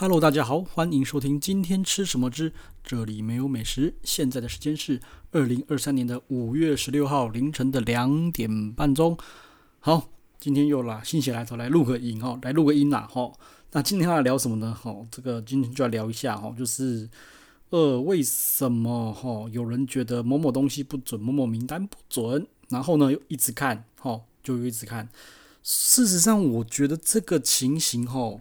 Hello，大家好，欢迎收听今天吃什么之这里没有美食。现在的时间是二零二三年的五月十六号凌晨的两点半钟。好，今天又来心血来潮来录个音哦，来录个音啦哈。那今天要聊什么呢？哈，这个今天就要聊一下哈，就是呃，为什么哈有人觉得某某东西不准，某某名单不准，然后呢又一直看哈，就一直看。事实上，我觉得这个情形哈。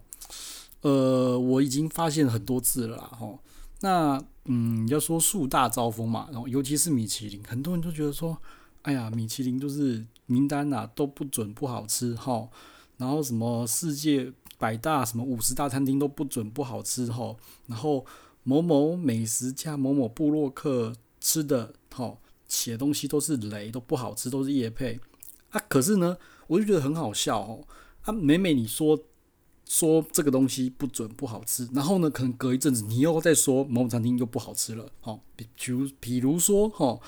呃，我已经发现很多次了啦，吼。那嗯，要说树大招风嘛，然后尤其是米其林，很多人都觉得说，哎呀，米其林就是名单呐、啊、都不准，不好吃，吼。然后什么世界百大、什么五十大餐厅都不准，不好吃，吼。然后某某美食家、某某部落客吃的，吼，写东西都是雷，都不好吃，都是业配啊。可是呢，我就觉得很好笑，哦。啊，每每你说。说这个东西不准不好吃，然后呢，可能隔一阵子你又再说某某餐厅又不好吃了，好，比如比如说哈，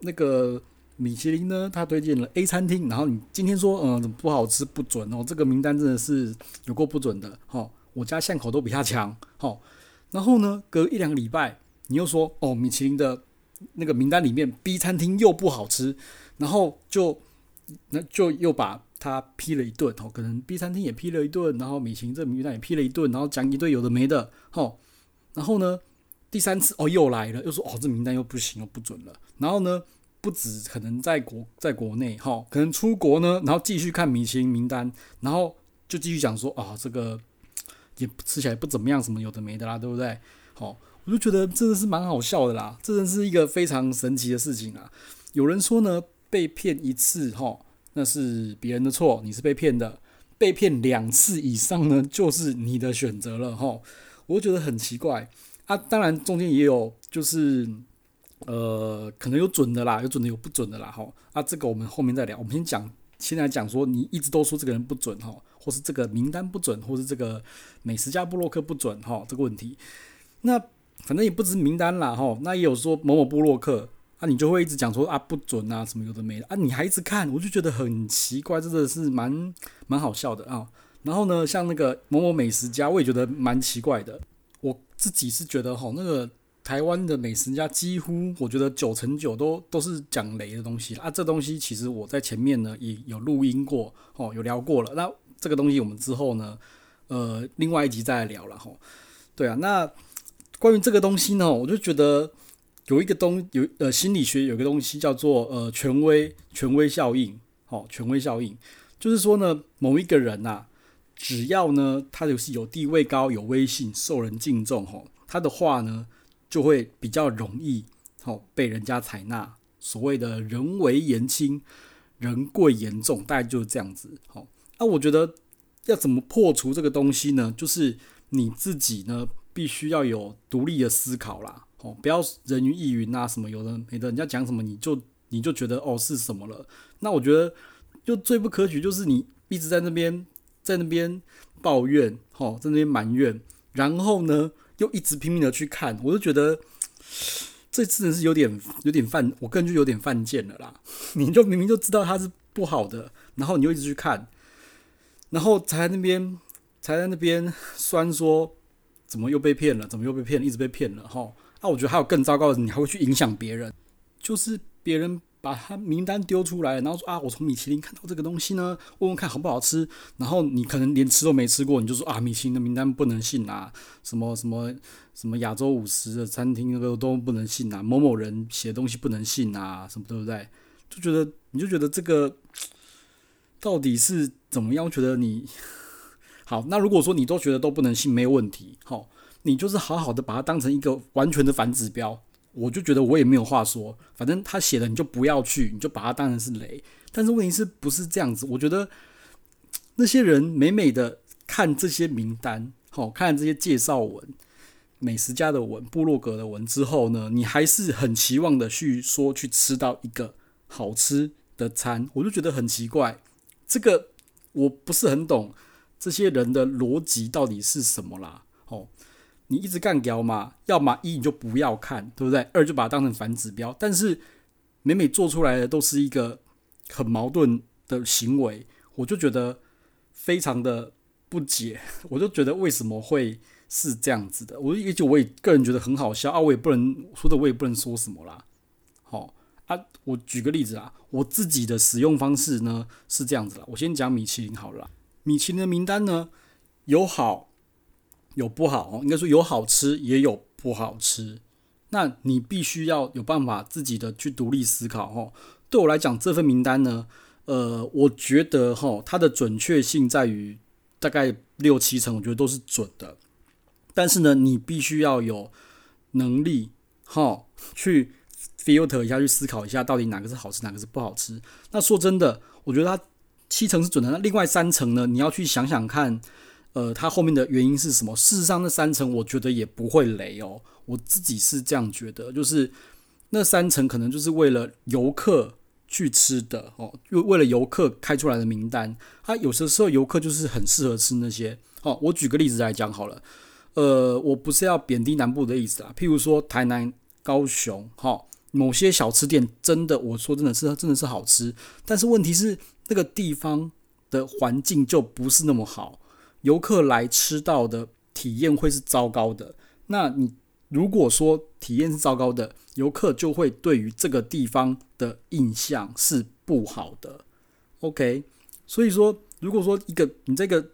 那个米其林呢，他推荐了 A 餐厅，然后你今天说嗯不好吃不准哦，这个名单真的是有够不准的，哦，我家巷口都比他强，好，然后呢，隔一两个礼拜你又说哦米其林的那个名单里面 B 餐厅又不好吃，然后就那就又把。他批了一顿，哦，可能 B 餐厅也批了一顿，然后米其林这名单也批了一顿，然后讲一堆有的没的，吼，然后呢，第三次哦又来了，又说哦这名单又不行，又不准了，然后呢，不止可能在国在国内，哈，可能出国呢，然后继续看米其林名单，然后就继续讲说啊这个也吃起来不怎么样，什么有的没的啦，对不对？好，我就觉得真的是蛮好笑的啦，这真是一个非常神奇的事情啊。有人说呢，被骗一次，哈。那是别人的错，你是被骗的。被骗两次以上呢，就是你的选择了哈。我觉得很奇怪啊。当然中间也有，就是呃，可能有准的啦，有准的有不准的啦哈。啊，这个我们后面再聊。我们先讲，先来讲说你一直都说这个人不准哈，或是这个名单不准，或是这个美食家部落客不准哈，这个问题。那反正也不止名单啦哈，那也有说某某部落客。啊，你就会一直讲说啊不准啊，什么有的没的啊，你还一直看，我就觉得很奇怪，真的是蛮蛮好笑的啊。然后呢，像那个某某美食家，我也觉得蛮奇怪的。我自己是觉得哈，那个台湾的美食家几乎，我觉得九成九都都是讲雷的东西啊。这东西其实我在前面呢也有录音过，哦，有聊过了。那这个东西我们之后呢，呃，另外一集再来聊了哈。对啊，那关于这个东西呢，我就觉得。有一个东有呃心理学有个东西叫做呃权威权威效应，好、哦、权威效应，就是说呢某一个人呐、啊，只要呢他就是有地位高有威信受人敬重吼、哦，他的话呢就会比较容易好、哦、被人家采纳，所谓的人微言轻人贵言重，大概就是这样子。好、哦，那、我觉得要怎么破除这个东西呢？就是你自己呢必须要有独立的思考啦。哦，不要人云亦云啊，什么有的没的，人家讲什么你就你就觉得哦是什么了。那我觉得就最不可取就是你一直在那边在那边抱怨，哦，在那边埋怨，然后呢又一直拼命的去看，我就觉得这真的是有点有点犯，我个人就有点犯贱了啦。你就明明就知道它是不好的，然后你又一直去看，然后才那边才在那边酸说怎么又被骗了，怎么又被骗了，一直被骗了，哈。那、啊、我觉得还有更糟糕的，你还会去影响别人，就是别人把他名单丢出来，然后说啊，我从米其林看到这个东西呢，问问看好不好吃，然后你可能连吃都没吃过，你就说啊，米其林的名单不能信啊，什么什么什么亚洲五十的餐厅那个都不能信啊，某某人写的东西不能信啊，什么对不对？就觉得你就觉得这个到底是怎么样？觉得你好，那如果说你都觉得都不能信，没有问题，好。你就是好好的把它当成一个完全的反指标，我就觉得我也没有话说，反正他写的你就不要去，你就把它当成是雷。但是问题是不是这样子？我觉得那些人美美的看这些名单，好看这些介绍文、美食家的文、部落格的文之后呢，你还是很期望的去说去吃到一个好吃的餐，我就觉得很奇怪。这个我不是很懂这些人的逻辑到底是什么啦，哦。你一直干掉嘛，要么一你就不要看，对不对？二就把它当成反指标。但是每每做出来的都是一个很矛盾的行为，我就觉得非常的不解，我就觉得为什么会是这样子的？我也就我也个人觉得很好笑啊，我也不能说的，我也不能说什么啦。好啊，我举个例子啊，我自己的使用方式呢是这样子啦。我先讲米其林好了啦，米其林的名单呢有好有不好，应该说有好吃也有不好吃。那你必须要有办法自己的去独立思考哦。对我来讲，这份名单呢，呃，我觉得哈，它的准确性在于大概六七成，我觉得都是准的。但是呢，你必须要有能力哈，去 filter 一下，去思考一下，到底哪个是好吃，哪个是不好吃。那说真的，我觉得它七成是准的，那另外三成呢，你要去想想看，呃，它后面的原因是什么？事实上，那三成我觉得也不会雷哦。我自己是这样觉得，就是那三成可能就是为了游客。去吃的哦，为为了游客开出来的名单，它有的时候游客就是很适合吃那些哦。我举个例子来讲好了，呃，我不是要贬低南部的意思啊。譬如说台南、高雄，哈，某些小吃店真的，我说真的是真的是好吃，但是问题是那个地方的环境就不是那么好，游客来吃到的体验会是糟糕的。那你。如果说体验是糟糕的，游客就会对于这个地方的印象是不好的。OK，所以说，如果说一个你这个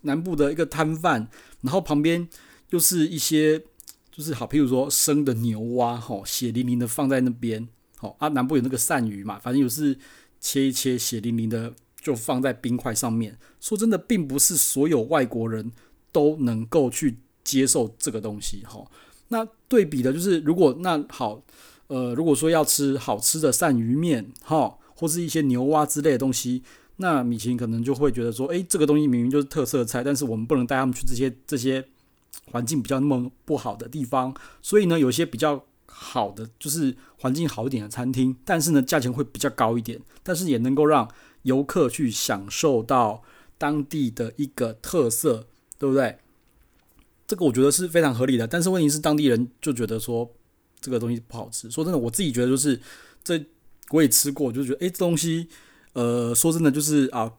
南部的一个摊贩，然后旁边又是一些就是好，譬如说生的牛蛙，吼，血淋淋的放在那边，好啊，南部有那个鳝鱼嘛，反正有是切一切血淋淋的就放在冰块上面。说真的，并不是所有外国人都能够去接受这个东西，吼。那对比的就是，如果那好，呃，如果说要吃好吃的鳝鱼面，哈，或是一些牛蛙之类的东西，那米其林可能就会觉得说，诶，这个东西明明就是特色菜，但是我们不能带他们去这些这些环境比较那么不好的地方，所以呢，有些比较好的就是环境好一点的餐厅，但是呢，价钱会比较高一点，但是也能够让游客去享受到当地的一个特色，对不对？这个我觉得是非常合理的，但是问题是当地人就觉得说这个东西不好吃。说真的，我自己觉得就是这我也吃过，就觉得诶，这东西呃，说真的就是啊，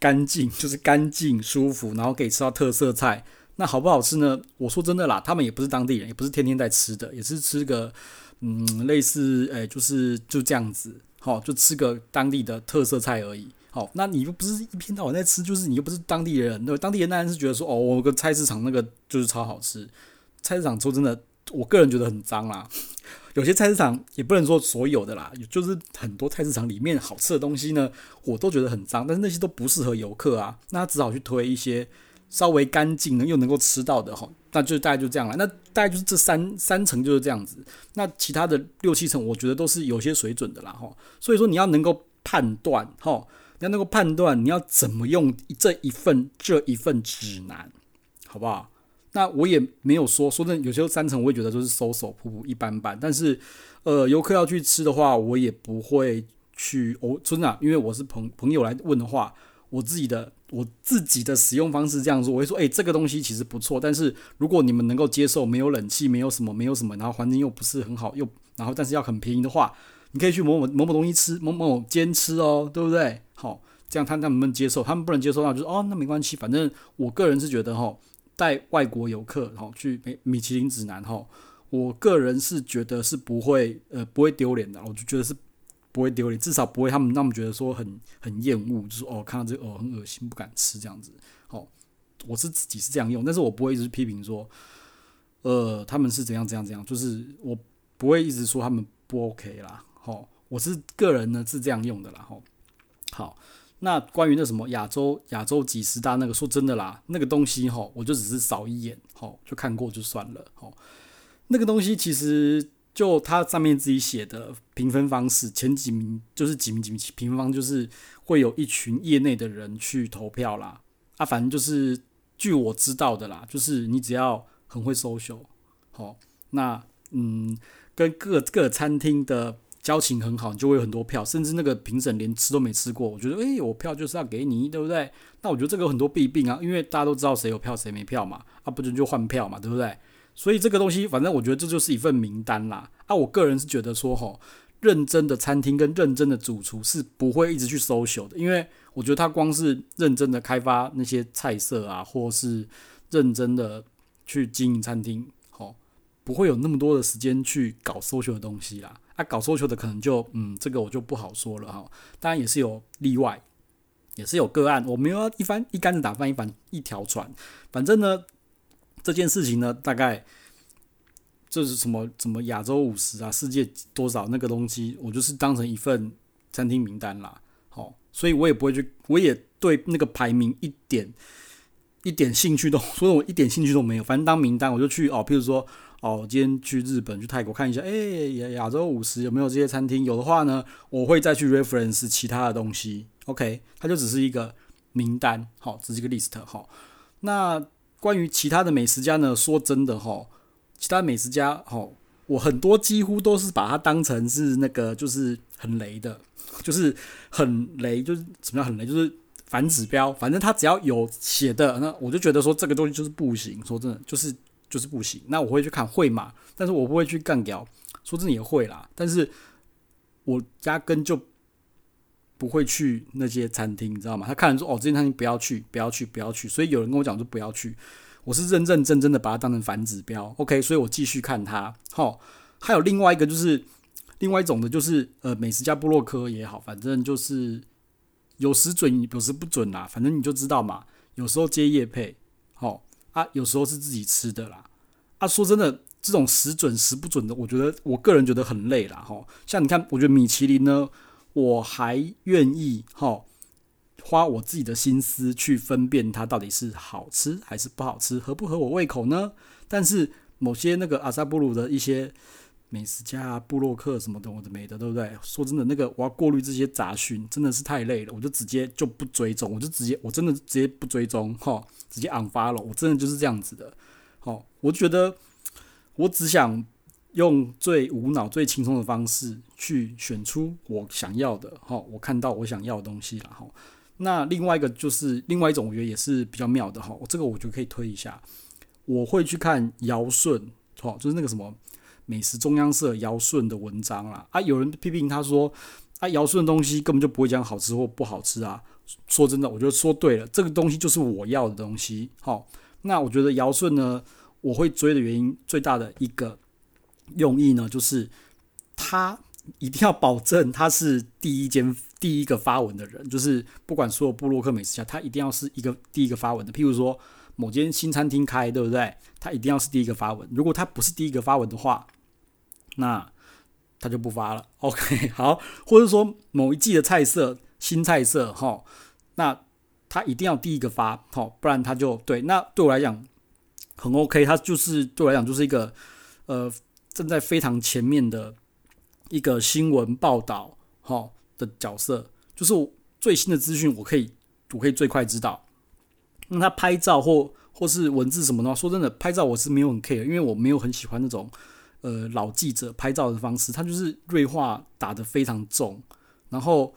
干净就是干净舒服，然后可以吃到特色菜。那好不好吃呢？我说真的啦，他们也不是当地人，也不是天天在吃的，也是吃个嗯，类似诶，就是就这样子，好，就吃个当地的特色菜而已。好，那你又不是一天到晚在吃，就是你又不是当地人，对，当地人当然是觉得说，哦，我个菜市场那个就是超好吃。菜市场说真的，我个人觉得很脏啦。有些菜市场也不能说所有的啦，就是很多菜市场里面好吃的东西呢，我都觉得很脏，但是那些都不适合游客啊，那只好去推一些稍微干净的又能够吃到的哈，那就大概就这样了。那大概就是这三三层就是这样子，那其他的六七层我觉得都是有些水准的啦哈。所以说你要能够判断哈。你要能够判断，你要怎么用这一份这一份指南，好不好？那我也没有说说真的，有时候三层我会觉得就是收手普普一般般。但是，呃，游客要去吃的话，我也不会去。我真的，因为我是朋朋友来问的话，我自己的我自己的使用方式这样说，我会说，诶，这个东西其实不错。但是如果你们能够接受，没有冷气，没有什么，没有什么，然后环境又不是很好，又然后但是要很便宜的话。你可以去某某某某东西吃，某某间吃哦，对不对？好，这样他他们能不能接受？他们不能接受，那就是哦，那没关系。反正我个人是觉得哈，带外国游客然后去米米其林指南哈，我个人是觉得是不会呃不会丢脸的，我就觉得是不会丢脸，至少不会他们让他们觉得说很很厌恶，就是哦看到这个哦很恶心不敢吃这样子。好，我是自己是这样用，但是我不会一直批评说，呃他们是怎样怎样怎样，就是我不会一直说他们不 OK 啦。哦，我是个人呢是这样用的啦。吼，好，那关于那什么亚洲亚洲几十大那个，说真的啦，那个东西吼，我就只是扫一眼，吼，就看过就算了。吼，那个东西其实就它上面自己写的评分方式，前几名就是几名几名评分方，就是会有一群业内的人去投票啦。啊，反正就是据我知道的啦，就是你只要很会 social，好，那嗯，跟各各餐厅的。交情很好，就会有很多票，甚至那个评审连吃都没吃过，我觉得，诶，我票就是要给你，对不对？那我觉得这个有很多弊病啊，因为大家都知道谁有票谁没票嘛，啊，不准就换票嘛，对不对？所以这个东西，反正我觉得这就是一份名单啦。啊，我个人是觉得说，吼，认真的餐厅跟认真的主厨是不会一直去搜求的，因为我觉得他光是认真的开发那些菜色啊，或是认真的去经营餐厅，哦，不会有那么多的时间去搞搜求的东西啦。啊，搞搜求的可能就，嗯，这个我就不好说了哈。当然也是有例外，也是有个案。我没有一翻一竿子打翻一帆一条船，反正呢，这件事情呢，大概。这是什么？什么亚洲五十啊？世界多少那个东西？我就是当成一份餐厅名单啦。好，所以我也不会去，我也对那个排名一点一点兴趣都，所以我一点兴趣都没有。反正当名单，我就去哦。譬如说，哦，今天去日本、去泰国看一下，哎，亚亚洲五十有没有这些餐厅？有的话呢，我会再去 reference 其他的东西。OK，它就只是一个名单，好，只是一个 list。好，那关于其他的美食家呢？说真的，哈。其他美食家，吼，我很多几乎都是把它当成是那个，就是很雷的，就是很雷，就是什么叫很雷，就是反指标。反正他只要有写的，那我就觉得说这个东西就是不行。说真的，就是就是不行。那我会去看会嘛，但是我不会去干掉。说真的也会啦，但是我压根就不会去那些餐厅，你知道吗？他看人说哦，这间餐厅不要去，不要去，不要去。所以有人跟我讲说不要去。我是认认真真的把它当成反指标，OK，所以我继续看它。好，还有另外一个就是另外一种的，就是呃，美食家部落客也好，反正就是有时准，有时不准啦。反正你就知道嘛，有时候接业配，好啊，有时候是自己吃的啦。啊，说真的，这种时准时不准的，我觉得我个人觉得很累啦。哈，像你看，我觉得米其林呢，我还愿意哈。花我自己的心思去分辨它到底是好吃还是不好吃，合不合我胃口呢？但是某些那个阿萨布鲁的一些美食家、布洛克什么的，我的没的，对不对？说真的，那个我要过滤这些杂讯，真的是太累了。我就直接就不追踪，我就直接，我真的直接不追踪，哈，直接 unfollow。我真的就是这样子的。好，我觉得我只想用最无脑、最轻松的方式去选出我想要的，哈，我看到我想要的东西了，哈。那另外一个就是另外一种，我觉得也是比较妙的哈。这个我觉得可以推一下。我会去看姚顺，哦，就是那个什么美食中央社姚顺的文章啦。啊，有人批评他说，啊，姚顺的东西根本就不会讲好吃或不好吃啊。说真的，我觉得说对了，这个东西就是我要的东西。好，那我觉得姚顺呢，我会追的原因最大的一个用意呢，就是他一定要保证他是第一间。第一个发文的人，就是不管所有部落客美食家，他一定要是一个第一个发文的。譬如说，某间新餐厅开，对不对？他一定要是第一个发文。如果他不是第一个发文的话，那他就不发了。OK，好，或者说某一季的菜色，新菜色，哈，那他一定要第一个发，好，不然他就对。那对我来讲很 OK，他就是对我来讲就是一个呃正在非常前面的一个新闻报道，哈。的角色就是最新的资讯，我可以我可以最快知道。那他拍照或或是文字什么的话，说真的，拍照我是没有很 care，因为我没有很喜欢那种呃老记者拍照的方式，他就是锐化打得非常重，然后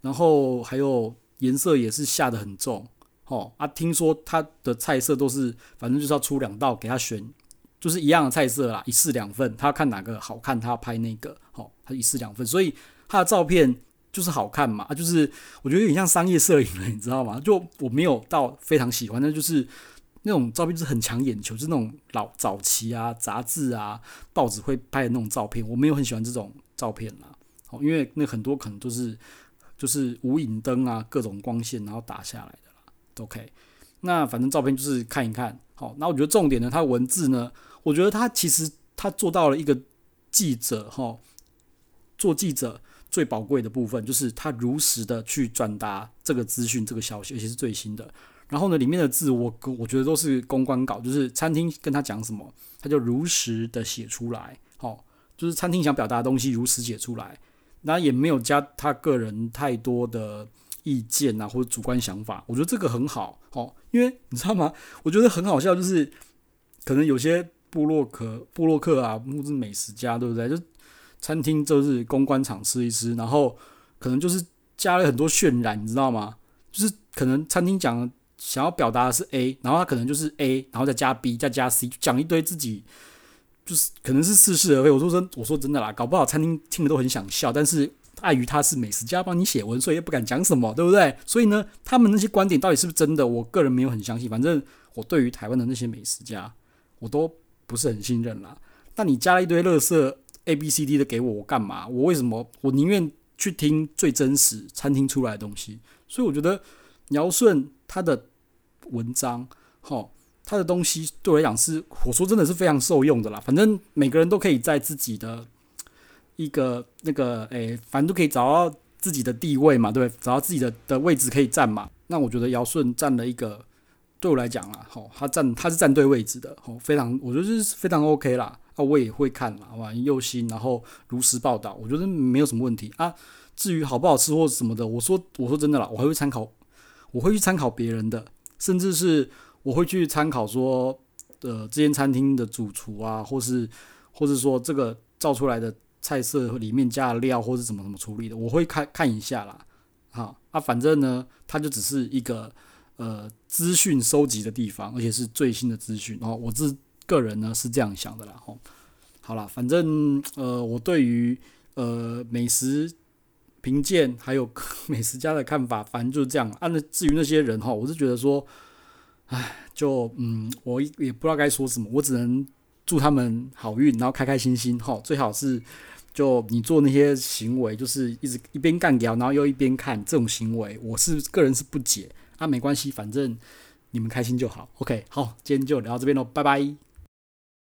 然后还有颜色也是下得很重。哦啊，听说他的菜色都是反正就是要出两道给他选，就是一样的菜色啦，一式两份，他看哪个好看，他拍那个。哦，他一式两份，所以他的照片。就是好看嘛，就是我觉得有点像商业摄影了，你知道吗？就我没有到非常喜欢，那就是那种照片就是很抢眼球，就是那种老早期啊杂志啊报纸会拍的那种照片，我没有很喜欢这种照片啦。哦，因为那很多可能都是就是无影灯啊，各种光线然后打下来的啦。OK，那反正照片就是看一看。好，那我觉得重点呢，它文字呢，我觉得他其实他做到了一个记者哈，做记者。最宝贵的部分就是他如实的去转达这个资讯、这个消息，而且是最新的。然后呢，里面的字我我觉得都是公关稿，就是餐厅跟他讲什么，他就如实的写出来。好，就是餐厅想表达的东西如实写出来，那也没有加他个人太多的意见啊或者主观想法。我觉得这个很好，好，因为你知道吗？我觉得很好笑，就是可能有些部落客、部落客啊，或是美食家，对不对？就餐厅就是公关场吃一吃，然后可能就是加了很多渲染，你知道吗？就是可能餐厅讲想要表达的是 A，然后他可能就是 A，然后再加 B，再加 C，讲一堆自己就是可能是似是而非。我说真，我说真的啦，搞不好餐厅听了都很想笑，但是碍于他是美食家帮你写文，所以也不敢讲什么，对不对？所以呢，他们那些观点到底是不是真的？我个人没有很相信。反正我对于台湾的那些美食家，我都不是很信任啦。那你加了一堆垃圾 A B C D 的给我，我干嘛？我为什么？我宁愿去听最真实餐厅出来的东西。所以我觉得姚顺他的文章，齁。他的东西对我来讲是，我说真的是非常受用的啦。反正每个人都可以在自己的一个那个，诶、反正都可以找到自己的地位嘛，对不对？找到自己的的位置可以站嘛。那我觉得姚顺站了一个，对我来讲啊，齁，他站他是站对位置的，齁，非常，我觉得是非常 OK 啦。啊，我也会看嘛，好吧，用心，然后如实报道，我觉得没有什么问题啊。至于好不好吃或什么的，我说我说真的啦，我还会参考，我会去参考别人的，甚至是。我会去参考说，呃，这间餐厅的主厨啊，或是，或是说这个造出来的菜色里面加料，或是怎么怎么处理的，我会看看一下啦。好啊，反正呢，它就只是一个呃资讯收集的地方，而且是最新的资讯。然后我自个人呢是这样想的啦。吼，好啦，反正呃，我对于呃美食评鉴还有 美食家的看法，反正就是这样。啊，那至于那些人哈，我是觉得说。唉，就嗯，我也不知道该说什么，我只能祝他们好运，然后开开心心哈。最好是就你做那些行为，就是一直一边干掉，然后又一边看这种行为，我是个人是不解啊。没关系，反正你们开心就好。OK，好，今天就聊到这边喽，拜拜。